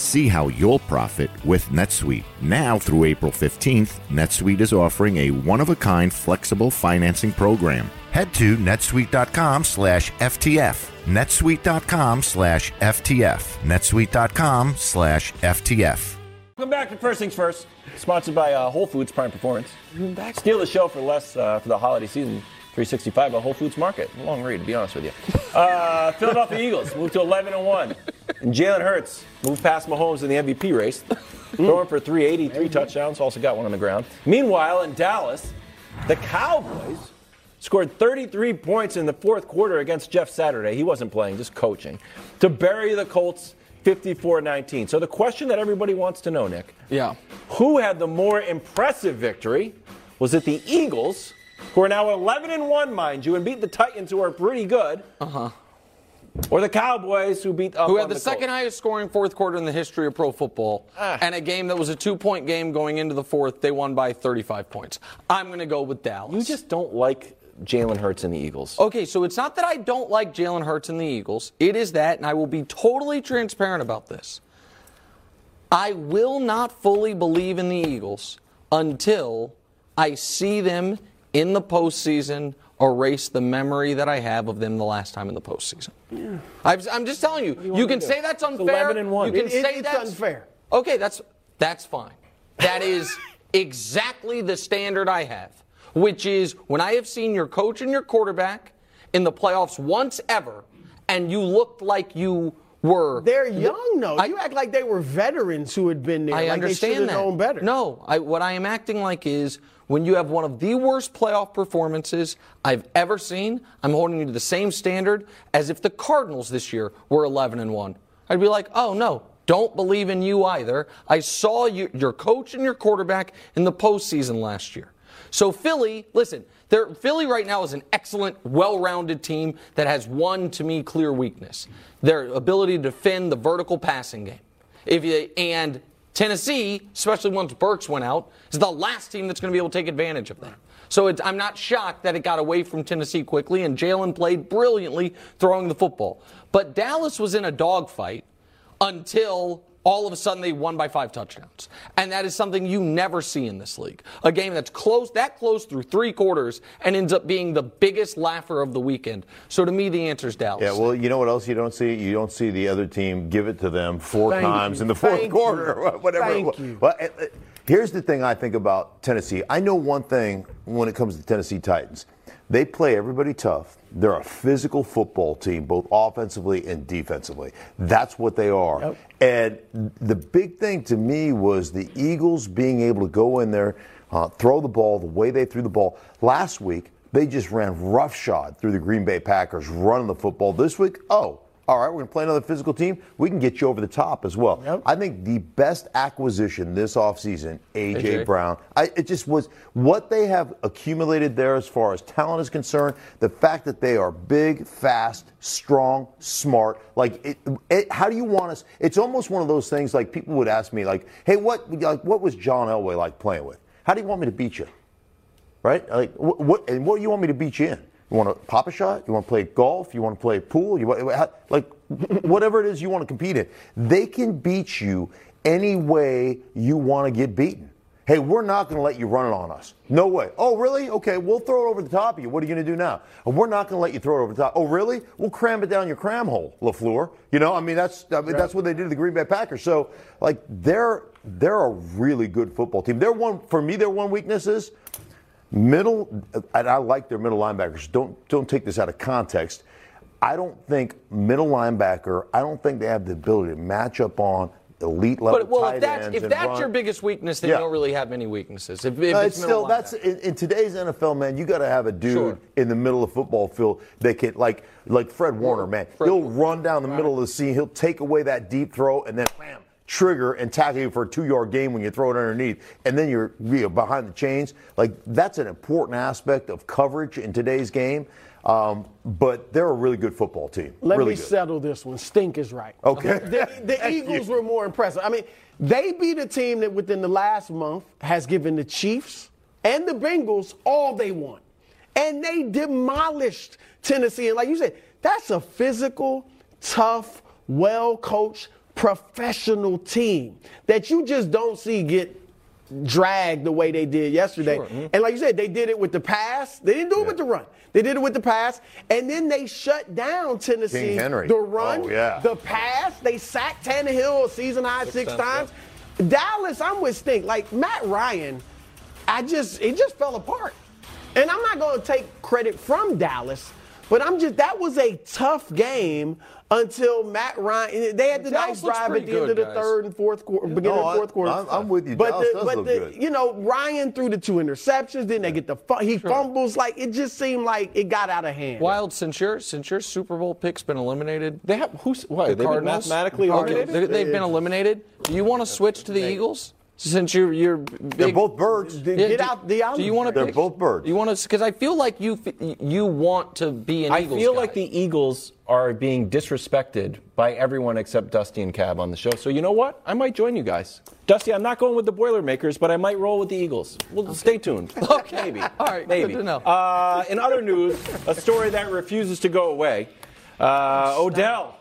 See how you'll profit with NetSuite. Now through April 15th, NetSuite is offering a one-of-a-kind flexible financing program. Head to netsuite.com slash FTF. netsuite.com slash FTF. netsuite.com slash FTF. Welcome back to First Things First, sponsored by uh, Whole Foods Prime Performance. Steal the show for less uh, for the holiday season. 365 at Whole Foods Market. Long read, to be honest with you. Uh, Philadelphia Eagles moved to 11 and 1. And Jalen Hurts moved past Mahomes in the MVP race, throwing for 380, three touchdowns. Also got one on the ground. Meanwhile, in Dallas, the Cowboys scored 33 points in the fourth quarter against Jeff Saturday. He wasn't playing, just coaching, to bury the Colts 54 19. So the question that everybody wants to know, Nick, Yeah. who had the more impressive victory? Was it the Eagles, who are now 11 and 1, mind you, and beat the Titans, who are pretty good? Uh huh. Or the Cowboys, who beat up Who had the, the second Colts? highest scoring fourth quarter in the history of pro football, Ah. and a game that was a two-point game going into the fourth, they won by 35 points. I'm going to go with Dallas. You just don't like Jalen Hurts and the Eagles. Okay, so it's not that I don't like Jalen Hurts and the Eagles. It is that, and I will be totally transparent about this. I will not fully believe in the Eagles until I see them in the postseason erase the memory that I have of them the last time in the postseason. I've- I'm just telling you. You, want can say that's It's unfair. 11 and one. You can it- say it's that's unfair. Okay, that's that's fine. That is exactly the standard I have, which is when I have seen your coach and your quarterback in the playoffs once ever, and you looked like you were. They're young, though. I- you act like they were veterans who had been there. I like understand they should have known better. No, I, what I am acting like is when you have one of the worst playoff performances I've ever seen, I'm holding you to the same standard as if the Cardinals this year were 11 and 1. I'd be like, oh no, don't believe in you either. I saw you, your coach and your quarterback in the postseason last year. So Philly, listen, they're- Philly right now is an excellent, well-rounded team that has one, to me, clear weakness: their ability to defend the vertical passing game. If you and Tennessee, especially once Burks went out, is the last team that's going to be able to take advantage of that. So it's, I'm not shocked that it got away from Tennessee quickly, and Jalen played brilliantly throwing the football. But Dallas was in a dogfight until all of a sudden they won by five touchdowns. And that is something you never see in this league. A game that's close, that close through three quarters and ends up being the biggest laugher of the weekend. So to me, the answer is Dallas. Yeah, well, you know what else you don't see? You don't see the other team give it to them four Thank times you. in the fourth Thank quarter, you. whatever. it Thank was. you. Well, it- it- here's the thing I think about Tennessee. I know one thing when it comes to Tennessee Titans. They play everybody tough. They're a physical football team, both offensively and defensively. That's what they are. Yep. And the big thing to me was the Eagles being able to go in there, uh, throw the ball the way they threw the ball. Last week, they just ran roughshod through the Green Bay Packers, running the football. This week, oh, all right, we're going to play another physical team. We can get you over the top as well. Yep. I think the best acquisition this offseason, A.J. A.J. Brown. I, it just was what they have accumulated there as far as talent is concerned. The fact that they are big, fast, strong, smart. Like, it, it, how do you want us? It's almost one of those things. Like people would ask me, like, "Hey, what like what was John Elway like playing with? How do you want me to beat you?" Right? Like, what, what and what do you want me to beat you in? You want to pop a shot? You want to play golf? You want to play pool? You want, like whatever it is you want to compete in. They can beat you any way you want to get beaten. Hey, we're not going to let you run it on us. No way. Oh, really? Okay, we'll throw it over the top of you. What are you going to do now? "Oh, We're not going to let you throw it over the top. Oh, really? We'll cram it down your cram hole, LaFleur. You know, I mean that's I mean, that's what they did to the Green Bay Packers. So, like, they're they're a really good football team. Their one for me, their one weakness is middle, and I like their middle linebackers. Don't don't take this out of context. I don't think middle linebacker. I don't think they have the ability to match up on elite level But well, tight if that's if that's run. your biggest weakness, then Yeah. you don't really have many weaknesses. If, if it's it's still that's in, in today's NFL, man. You got to have a dude Sure. in the middle of the football field that can like like Fred Warner, man. Fred- He'll run down the middle of the scene. He'll take away that deep throw and then bam, trigger and tackle you for a two-yard gain when you throw it underneath, and then you're you know, behind the chains. Like that's an important aspect of coverage in today's game. Um, but they're a really good football team. Let really me good. settle this one. Stink is right. Okay. The, the Eagles were more impressive. I mean, they beat a team that within the last month has given the Chiefs and the Bengals all they want. And they demolished Tennessee. And like you said, that's a physical, tough, well coached, professional team that you just don't see get dragged the way they did yesterday. Mm-hmm. And like you said, they did it with the pass. They didn't do it with the run. They did it with the pass, and then they shut down Tennessee. King Henry. The run, Oh, yeah. the pass. They sacked Tannehill a season high six, times. Dallas, I'm with Stink. Like Matt Ryan, I just it just fell apart. And I'm not going to take credit from Dallas, but I'm just that was a tough game until Matt Ryan. They had the Dallas nice drive at pretty the end of the guys. third and fourth quarter, beginning No, of the fourth quarter. I'm- I'm with you. But Dallas the, does but look the, good. you know, Ryan threw the two interceptions. Then they get the fu- he fumbles. Like it just seemed like it got out of hand. Wild, since your since your Super Bowl pick's been eliminated, They have who's what? the They've been mathematically Okay, eliminated. they- they've been eliminated. Do you want to switch to the Eagles since you're you're big? They're both birds. Get Yeah, do- out the Do you want to? They're both birds. You want to? Because I feel like you you want to be an I Eagles feel guy. like the Eagles are being disrespected by everyone except Dusty and Cab on the show. So you know what? I might join you guys. Dusty, I'm not going with the Boilermakers, but I might roll with the Eagles. Well, stay tuned. Okay. Maybe. All right, Maybe. good to know. Uh, in other news, a story that refuses to go away. Uh, Odell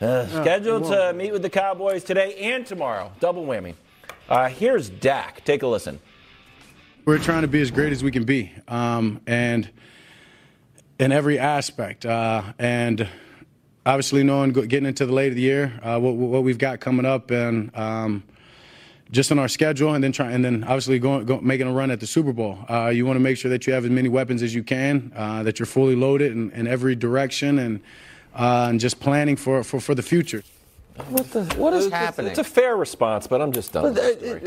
uh, scheduled to meet with the Cowboys today and tomorrow. Double whammy. Uh, here's Dak. Take a listen. We're trying to be as great as we can be, um, and in every aspect. Uh, and obviously, knowing getting into the late of the year, uh, what, what we've got coming up, and um, just on our schedule, and then try, and then obviously going, go, making a run at the Super Bowl. Uh, you want to make sure that you have as many weapons as you can, uh, that you're fully loaded in, in every direction, and uh, and just planning for, for, for the future. What, the, what is It's- happening? It's a fair response, but I'm just done. with Uh, that story.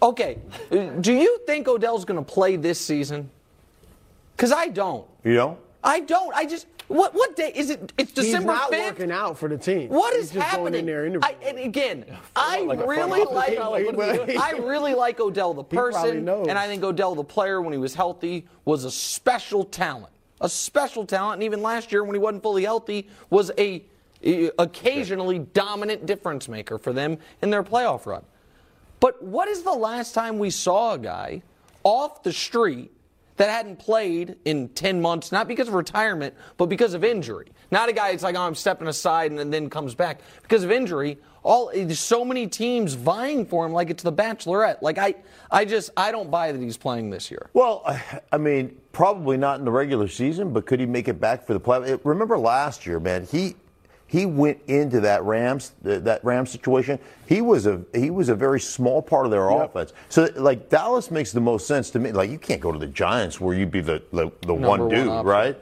uh, uh, okay. Uh, Do you think Odell's going to play this season? Because I don't. You know? I don't. I just. What what day is it? It's December. He's December not 5th. working out for the team. What He's is just happening? Going in there I, and again, I like really like. guy, like, what is he I really like Odell the probably person, knows. and I think Odell the player, when he was healthy, was a special talent. A special talent, and even last year when he wasn't fully healthy, was a, a occasionally dominant difference maker for them in their playoff run. But what is the last time we saw a guy off the street that hadn't played in 10 months, not because of retirement, but because of injury. Not a guy that's like, oh, I'm stepping aside and then comes back. Because of injury, all there's so many teams vying for him like it's the Bachelorette. Like I, I just I don't buy that he's playing this year. Well, I mean, probably not in the regular season, but could he make it back for the playoff? Remember last year, man, he he went into that Rams that Rams situation. He was a he was a very small part of their yep. offense. So like Dallas makes the most sense to me. Like you can't go to the Giants where you'd be the the, the one dude, right?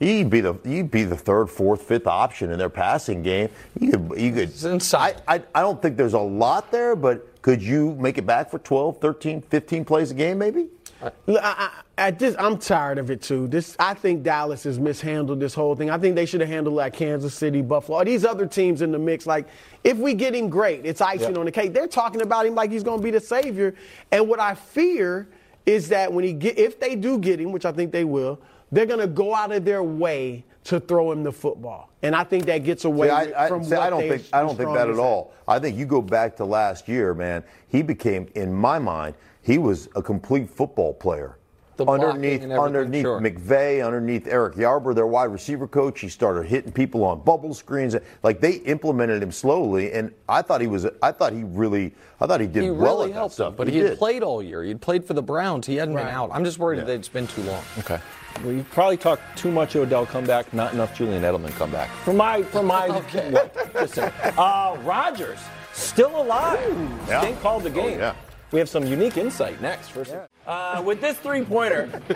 You'd be the you'd be the third, fourth, fifth option in their passing game. You could you could. It's inside. I, I, I don't think there's a lot there, but could you make it back for 12, 13, 15 plays a game, maybe? I, I, I just I'm tired of it too. This I think Dallas has mishandled this whole thing. I think they should have handled like Kansas City, Buffalo, these other teams in the mix. Like if we get him, great. It's icing on the cake. They're talking about him like he's going to be the savior. And what I fear is that when he get, if they do get him, which I think they will, they're going to go out of their way to throw him the football. And I think that gets away see, I, I, from see, what I don't think I don't think that at all. I think you go back to last year, man. He became, in my mind, he was a complete football player. The underneath underneath sure. McVay, underneath Eric Yarber, their wide receiver coach, he started hitting people on bubble screens. Like they implemented him slowly, and I thought he was. I thought he really. I thought he did he well really at helped that stuff. but he, he had played all year. He'd played for the Browns. He hadn't right. been out. I'm just worried yeah. that it's been too long. Okay. We probably talked too much Odell comeback, not enough Julian Edelman comeback. For my, for my, okay. uh, Rodgers still alive. Ooh, yeah. called the game. Oh, yeah. We have some unique insight next. First, uh, with this three-pointer,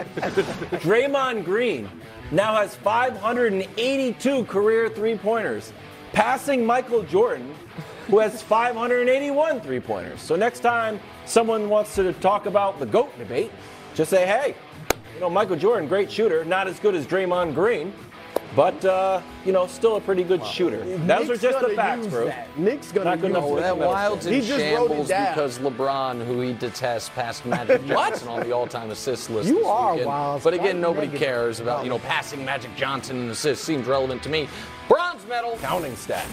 Draymond Green now has 582 career three-pointers, passing Michael Jordan, who has 581 three-pointers. So next time someone wants to talk about the GOAT debate, just say, hey, you know, Michael Jordan, great shooter, not as good as Draymond Green, but uh, you know, still a pretty good wow. shooter. Those are just the facts, bro. That. Nick's gonna not good enough for that. Wild's in shambles because LeBron, who he detests, passed Magic Johnson on the all-time assist list. You this are weekend. wild. But again, nobody cares about you know passing Magic Johnson in assists. Seems relevant to me. Bronze medal. Counting stat.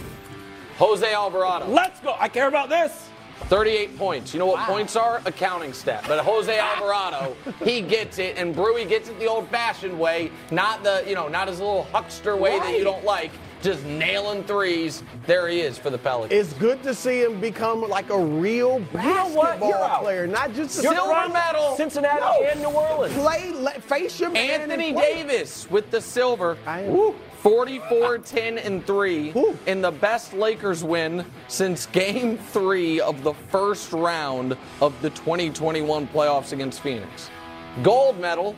Jose Alvarado. Let's go. I care about this. 38 points. You know what wow. points are? Accounting counting stat. But Jose Alvarado, he gets it, and Brewy gets it the old-fashioned way, not the, you know, not his little huckster way right. that you don't like. Just nailing threes. There he is for the Pelicans. It's good to see him become like a real basketball you know player, not just a silver medal. Cincinnati no. and New Orleans. Play, let, face your man. Anthony play. Davis with the silver. I am. 44 10 and 3 in the best Lakers win since game 3 of the first round of the 2021 playoffs against Phoenix. Gold medal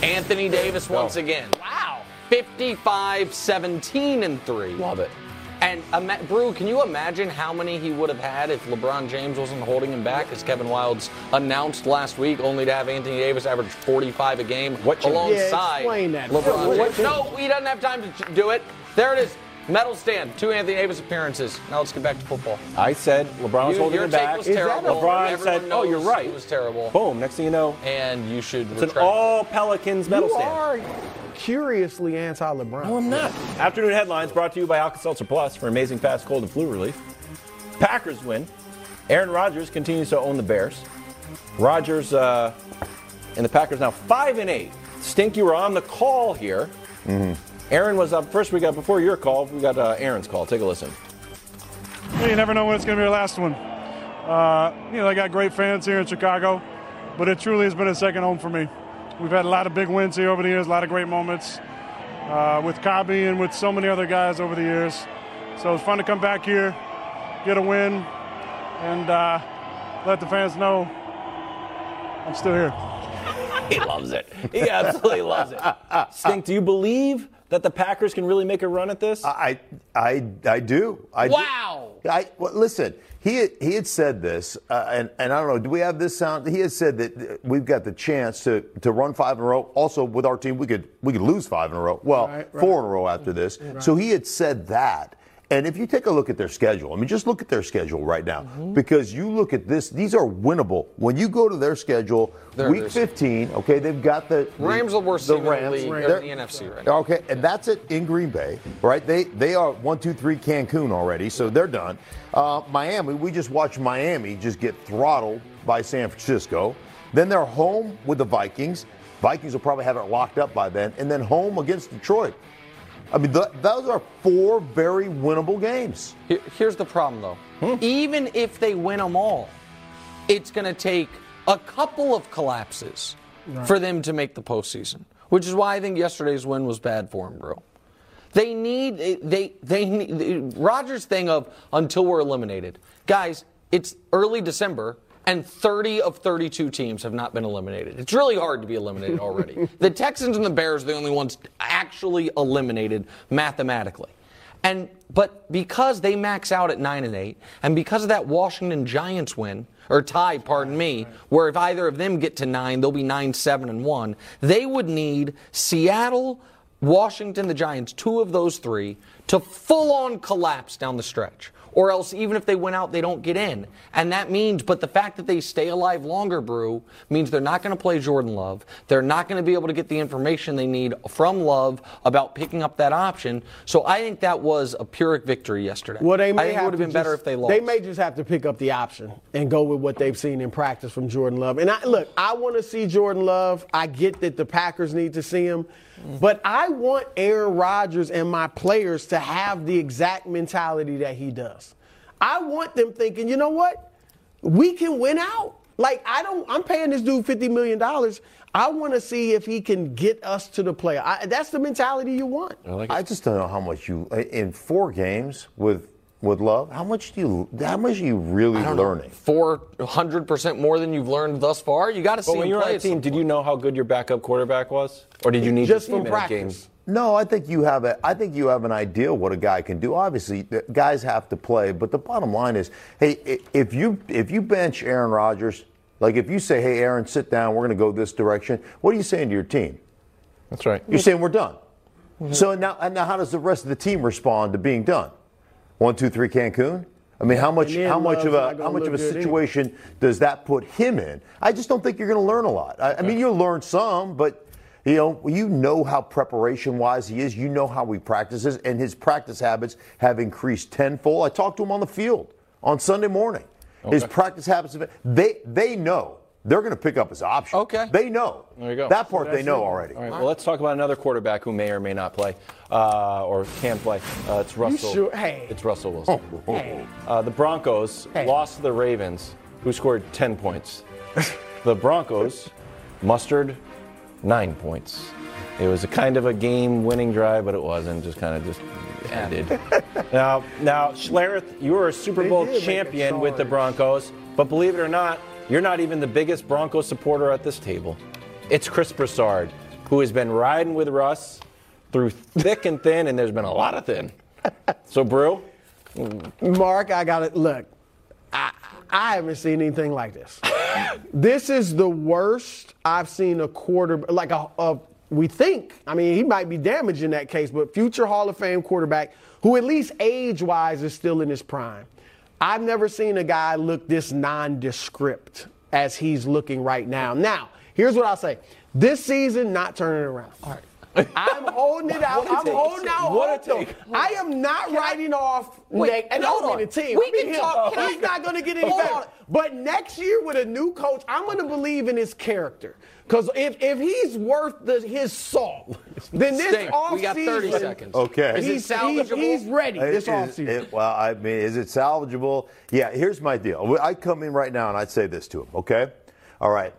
Anthony Davis once again. Wow. 55 17 and 3. Love it. And um, Brew, can you imagine how many he would have had if LeBron James wasn't holding him back, as Kevin Wildes announced last week, only to have Anthony Davis average 45 a game what alongside yeah, LeBron James? No, he doesn't have time to do it. There it is. Medal stand, two Anthony Davis appearances. Now let's get back to football. I said LeBron was you, holding him back. Was terrible. LeBron said, "Oh, you're right." It was terrible. Boom. Next thing you know, and you should. It's an all Pelicans medal you stand. Are curiously anti-LeBron. No, I'm not. Afternoon headlines brought to you by Alka-Seltzer Plus for amazing fast cold and flu relief. Packers win. Aaron Rodgers continues to own the Bears. Rodgers uh, and the Packers now five and eight. Stink, you were on the call here. Mm-hmm. Aaron was up first. We got before your call. We got uh, Aaron's call. Take a listen. Well, you never know when it's going to be your last one. Uh, you know, I got great fans here in Chicago, but it truly has been a second home for me. We've had a lot of big wins here over the years, a lot of great moments uh, with Cobby and with so many other guys over the years. So it's fun to come back here, get a win, and uh, let the fans know I'm still here. he loves it. He absolutely loves it. Stink, do you believe that the Packers can really make a run at this? I, I, I do. I wow. Do. I well, listen. He had, he had said this, uh, and, and I don't know, do we have this sound? He has said that we've got the chance to, to run five in a row. Also, with our team, we could we could lose five in a row. Well, right, right. four in a row after this. Right. So he had said that. And if you take a look at their schedule, I mean, just look at their schedule right now mm-hmm. because you look at this, these are winnable. When you go to their schedule, they're, week 15, okay, they've got the, the Rams are worst the Rams, in the, league, the NFC right now. Okay, and that's it in Green Bay, right? They they are one, two, three Cancun already, so they're done. Uh, Miami, we just watched Miami just get throttled by San Francisco. Then they're home with the Vikings. Vikings will probably have it locked up by then, and then home against Detroit. I mean, th- those are four very winnable games. Here- Here's the problem, though. Hmm. Even if they win them all, it's going to take a couple of collapses for them to make the postseason, which is why I think yesterday's win was bad for them, bro. They need they they need Rogers thing of until we're eliminated, guys. It's early December. And 30 of 32 teams have not been eliminated. It's really hard to be eliminated already. the Texans and the Bears are the only ones actually eliminated mathematically. And but because they max out at nine and eight, and because of that Washington Giants win or tie, pardon me, where if either of them get to nine, they'll be nine, seven, and one. They would need Seattle, Washington, the Giants, two of those three, to full on collapse down the stretch. Or else, even if they win out, they don't get in. And that means, but the fact that they stay alive longer, Brew, means they're not going to play Jordan Love. They're not going to be able to get the information they need from Love about picking up that option. So I think that was a Pyrrhic victory yesterday. Well, they may I think it have would have been better if they lost. They may just have to pick up the option and go with what they've seen in practice from Jordan Love. And I, look, I want to see Jordan Love. I get that the Packers need to see him, but I want Aaron Rodgers and my players to have the exact mentality that he does. I want them thinking, you know what? We can win out. Like I don't. I'm paying this dude fifty million dollars. I want to see if he can get us to the play. That's the mentality you want. I, like I just don't know how much you in four games with with love. How much do you? How much are you really learning? Four hundred percent more than you've learned thus far. You got to see But when you were on the team, did you know how good your backup quarterback was, or did you need Just to see from him in practice. No, I think you have a. I think you have an idea what a guy can do. Obviously, the guys have to play, but the bottom line is, hey, if you if you bench Aaron Rodgers, like if you say, hey, Aaron, sit down, we're going to go this direction. What are you saying to your team? That's right. You're saying we're done. So now, and now, how does the rest of the team respond to being done? One, two, three, Cancun. I mean, how much how much of a how much of a situation does that put him in? I just don't think you're going to learn a lot. I, I mean, you'll learn some, but you know, you know how preparation wise he is. You know how he practices, and his practice habits have increased tenfold. I talked to him on the field on Sunday morning. His practice habits, have- they they know they're going to pick up his option. Okay. they know. There you go. That part they know already. All right. Well, let's talk about another quarterback who may or may not play, uh, or can play. Uh, it's Russell. sure? Hey. It's Russell Wilson. Hey. Uh, the Broncos Hey. lost to the Ravens, who scored 10 points. the Broncos mustered nine points. It was a kind of a game-winning drive, but it wasn't. Just kind of just ended. now, now, Schlereth, you were a Super They Bowl did make it champion with the. Broncos, but believe it or not, you're not even the biggest Broncos supporter at this table. It's Chris Broussard, who has been riding with Russ through thick and thin, and there's been a lot of thin. So, Brew, Mark, I got it. look. I, I haven't seen anything like this. this is the worst I've seen a quarter like a, a we think. I mean, he might be damaged in that case, but future Hall of Fame quarterback who at least age-wise is still in his prime. I've never seen a guy look this nondescript as he's looking right now. Now, here's what I'll say. This season, not turning around. All right. I'm holding it out. I'm take. holding out. What a take. I am not writing off Wait, Nick. And hold the team. We I mean can talk- can He's I- not going to get any better. But next year with a new coach, I'm going to believe in his character. Because if, if he's worth the, his salt, then this Stink. offseason, We got 30 seconds. Okay. Is it he's, he's, salvageable? he's ready this Is- offseason. it- well, I mean, is it salvageable? Yeah, here's my deal. I'd come in right now and I'd say this to him, okay? All right,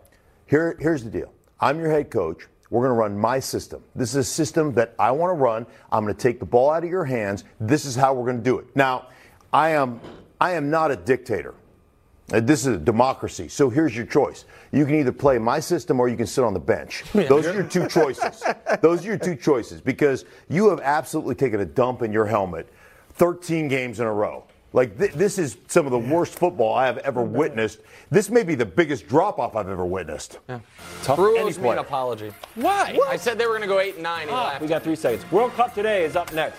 Here, here's the deal. I'm your head coach. We're going to run my system. This is a system that I want to run. I'm going to take the ball out of your hands. This is how we're going to do it. Now, I am, I am not a dictator. Uh, This is a democracy. So here's your choice. You can either play my system or you can sit on the bench. Those are your two choices. Those are your two choices because you have absolutely taken a dump in your helmet 13 games in a row. Like th- this is some of the worst football I have ever witnessed. This may be the biggest drop off I've ever witnessed. Tough. Brew Any owes me an apology. Why? I said they were going to go eight and nine. Ah, we got three seconds. World Cup today is up next.